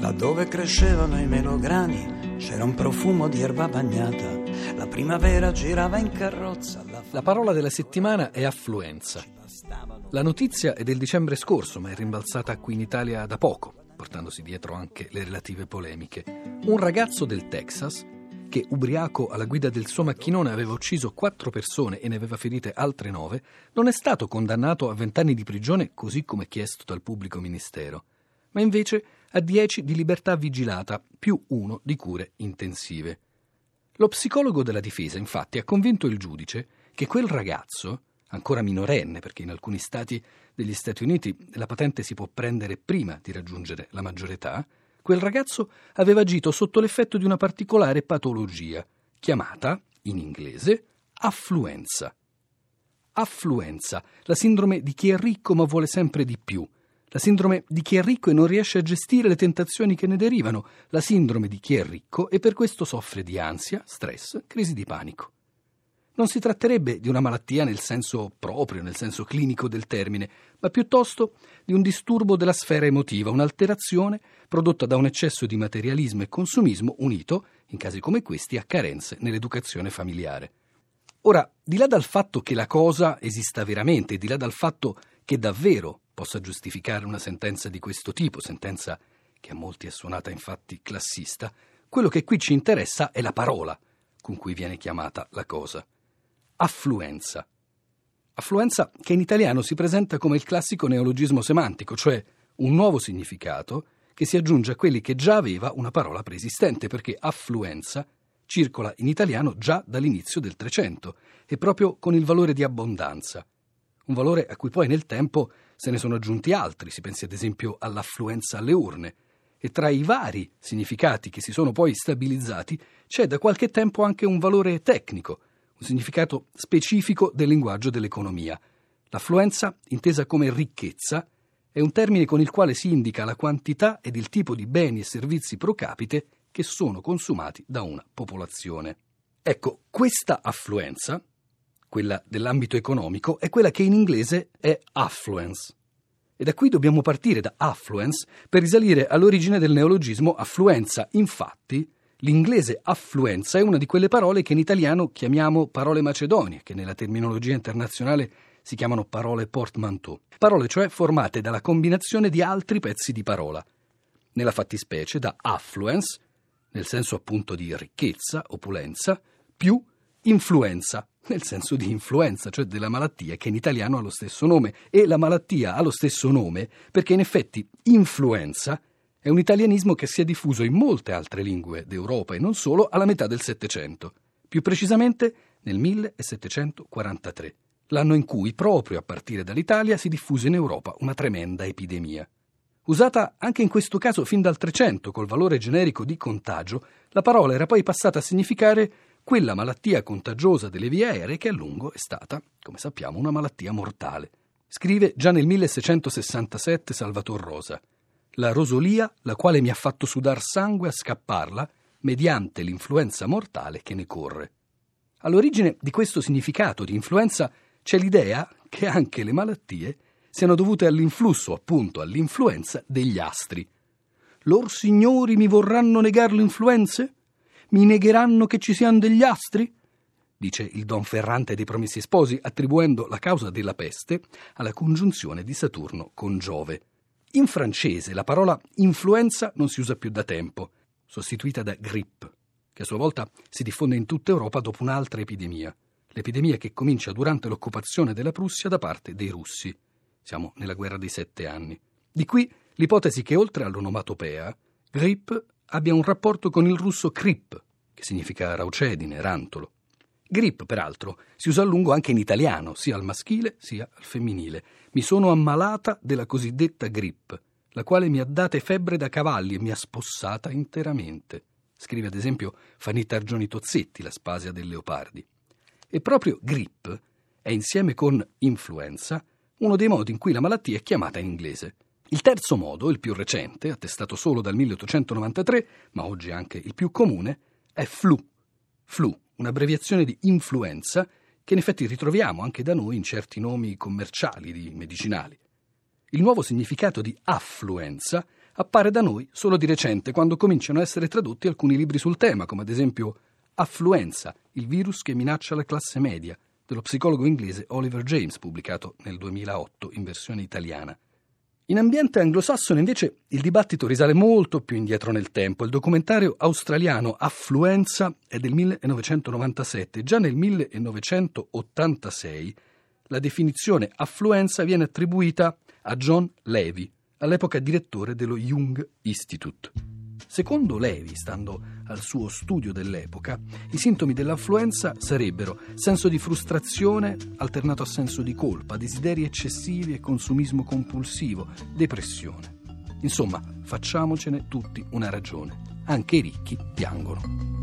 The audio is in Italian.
Laddove crescevano i melograni c'era un profumo di erba bagnata. La primavera girava in carrozza. La, la parola della settimana è affluenza. La notizia è del dicembre scorso, ma è rimbalzata qui in Italia da poco, portandosi dietro anche le relative polemiche. Un ragazzo del Texas che ubriaco alla guida del suo macchinone aveva ucciso quattro persone e ne aveva ferite altre nove, non è stato condannato a vent'anni di prigione così come chiesto dal pubblico ministero, ma invece a dieci di libertà vigilata più uno di cure intensive. Lo psicologo della difesa, infatti, ha convinto il giudice che quel ragazzo, ancora minorenne, perché in alcuni stati degli Stati Uniti la patente si può prendere prima di raggiungere la maggiore età, quel ragazzo aveva agito sotto l'effetto di una particolare patologia, chiamata, in inglese, affluenza. Affluenza, la sindrome di chi è ricco ma vuole sempre di più, la sindrome di chi è ricco e non riesce a gestire le tentazioni che ne derivano, la sindrome di chi è ricco e per questo soffre di ansia, stress, crisi di panico. Non si tratterebbe di una malattia nel senso proprio, nel senso clinico del termine, ma piuttosto di un disturbo della sfera emotiva, un'alterazione prodotta da un eccesso di materialismo e consumismo unito, in casi come questi, a carenze nell'educazione familiare. Ora, di là dal fatto che la cosa esista veramente, di là dal fatto che davvero possa giustificare una sentenza di questo tipo, sentenza che a molti è suonata infatti classista, quello che qui ci interessa è la parola con cui viene chiamata la cosa affluenza. Affluenza che in italiano si presenta come il classico neologismo semantico, cioè un nuovo significato che si aggiunge a quelli che già aveva una parola preesistente, perché affluenza circola in italiano già dall'inizio del Trecento e proprio con il valore di abbondanza, un valore a cui poi nel tempo se ne sono aggiunti altri, si pensi ad esempio all'affluenza alle urne, e tra i vari significati che si sono poi stabilizzati c'è da qualche tempo anche un valore tecnico, un significato specifico del linguaggio dell'economia. L'affluenza, intesa come ricchezza, è un termine con il quale si indica la quantità ed il tipo di beni e servizi pro capite che sono consumati da una popolazione. Ecco, questa affluenza, quella dell'ambito economico, è quella che in inglese è affluence. E da qui dobbiamo partire da affluence per risalire all'origine del neologismo affluenza. Infatti, L'inglese affluenza è una di quelle parole che in italiano chiamiamo parole macedonie, che nella terminologia internazionale si chiamano parole portmanteau. Parole cioè formate dalla combinazione di altri pezzi di parola. Nella fattispecie da affluence, nel senso appunto di ricchezza, opulenza, più influenza, nel senso di influenza, cioè della malattia che in italiano ha lo stesso nome. E la malattia ha lo stesso nome perché in effetti influenza è un italianismo che si è diffuso in molte altre lingue d'Europa e non solo alla metà del Settecento, più precisamente nel 1743, l'anno in cui, proprio a partire dall'Italia, si diffuse in Europa una tremenda epidemia. Usata anche in questo caso fin dal Trecento col valore generico di contagio, la parola era poi passata a significare quella malattia contagiosa delle vie aeree che a lungo è stata, come sappiamo, una malattia mortale. Scrive già nel 1667 Salvator Rosa la rosolia, la quale mi ha fatto sudar sangue a scapparla, mediante l'influenza mortale che ne corre. All'origine di questo significato di influenza c'è l'idea che anche le malattie siano dovute all'influsso, appunto, all'influenza degli astri. Lor signori mi vorranno negar l'influenze? Mi negheranno che ci siano degli astri? dice il Don Ferrante dei Promessi Sposi, attribuendo la causa della peste alla congiunzione di Saturno con Giove. In francese la parola influenza non si usa più da tempo, sostituita da grippe, che a sua volta si diffonde in tutta Europa dopo un'altra epidemia, l'epidemia che comincia durante l'occupazione della Prussia da parte dei russi. Siamo nella guerra dei sette anni. Di qui l'ipotesi che oltre all'onomatopea, grippe abbia un rapporto con il russo krip, che significa raucedine, rantolo. Grip, peraltro, si usa a lungo anche in italiano, sia al maschile sia al femminile. Mi sono ammalata della cosiddetta grip, la quale mi ha date febbre da cavalli e mi ha spossata interamente. Scrive ad esempio Fanita Argioni Tozzetti, la spasia del Leopardi. E proprio grip è insieme con influenza uno dei modi in cui la malattia è chiamata in inglese. Il terzo modo, il più recente, attestato solo dal 1893, ma oggi anche il più comune, è flu. Flu, un'abbreviazione di influenza che in effetti ritroviamo anche da noi in certi nomi commerciali di medicinali. Il nuovo significato di affluenza appare da noi solo di recente, quando cominciano a essere tradotti alcuni libri sul tema, come ad esempio Affluenza, il virus che minaccia la classe media, dello psicologo inglese Oliver James, pubblicato nel 2008 in versione italiana. In ambiente anglosassone invece il dibattito risale molto più indietro nel tempo. Il documentario australiano Affluenza è del 1997. Già nel 1986 la definizione affluenza viene attribuita a John Levy, all'epoca direttore dello Young Institute. Secondo Levi, stando al suo studio dell'epoca, i sintomi dell'affluenza sarebbero senso di frustrazione alternato a senso di colpa, desideri eccessivi e consumismo compulsivo, depressione. Insomma, facciamocene tutti una ragione. Anche i ricchi piangono.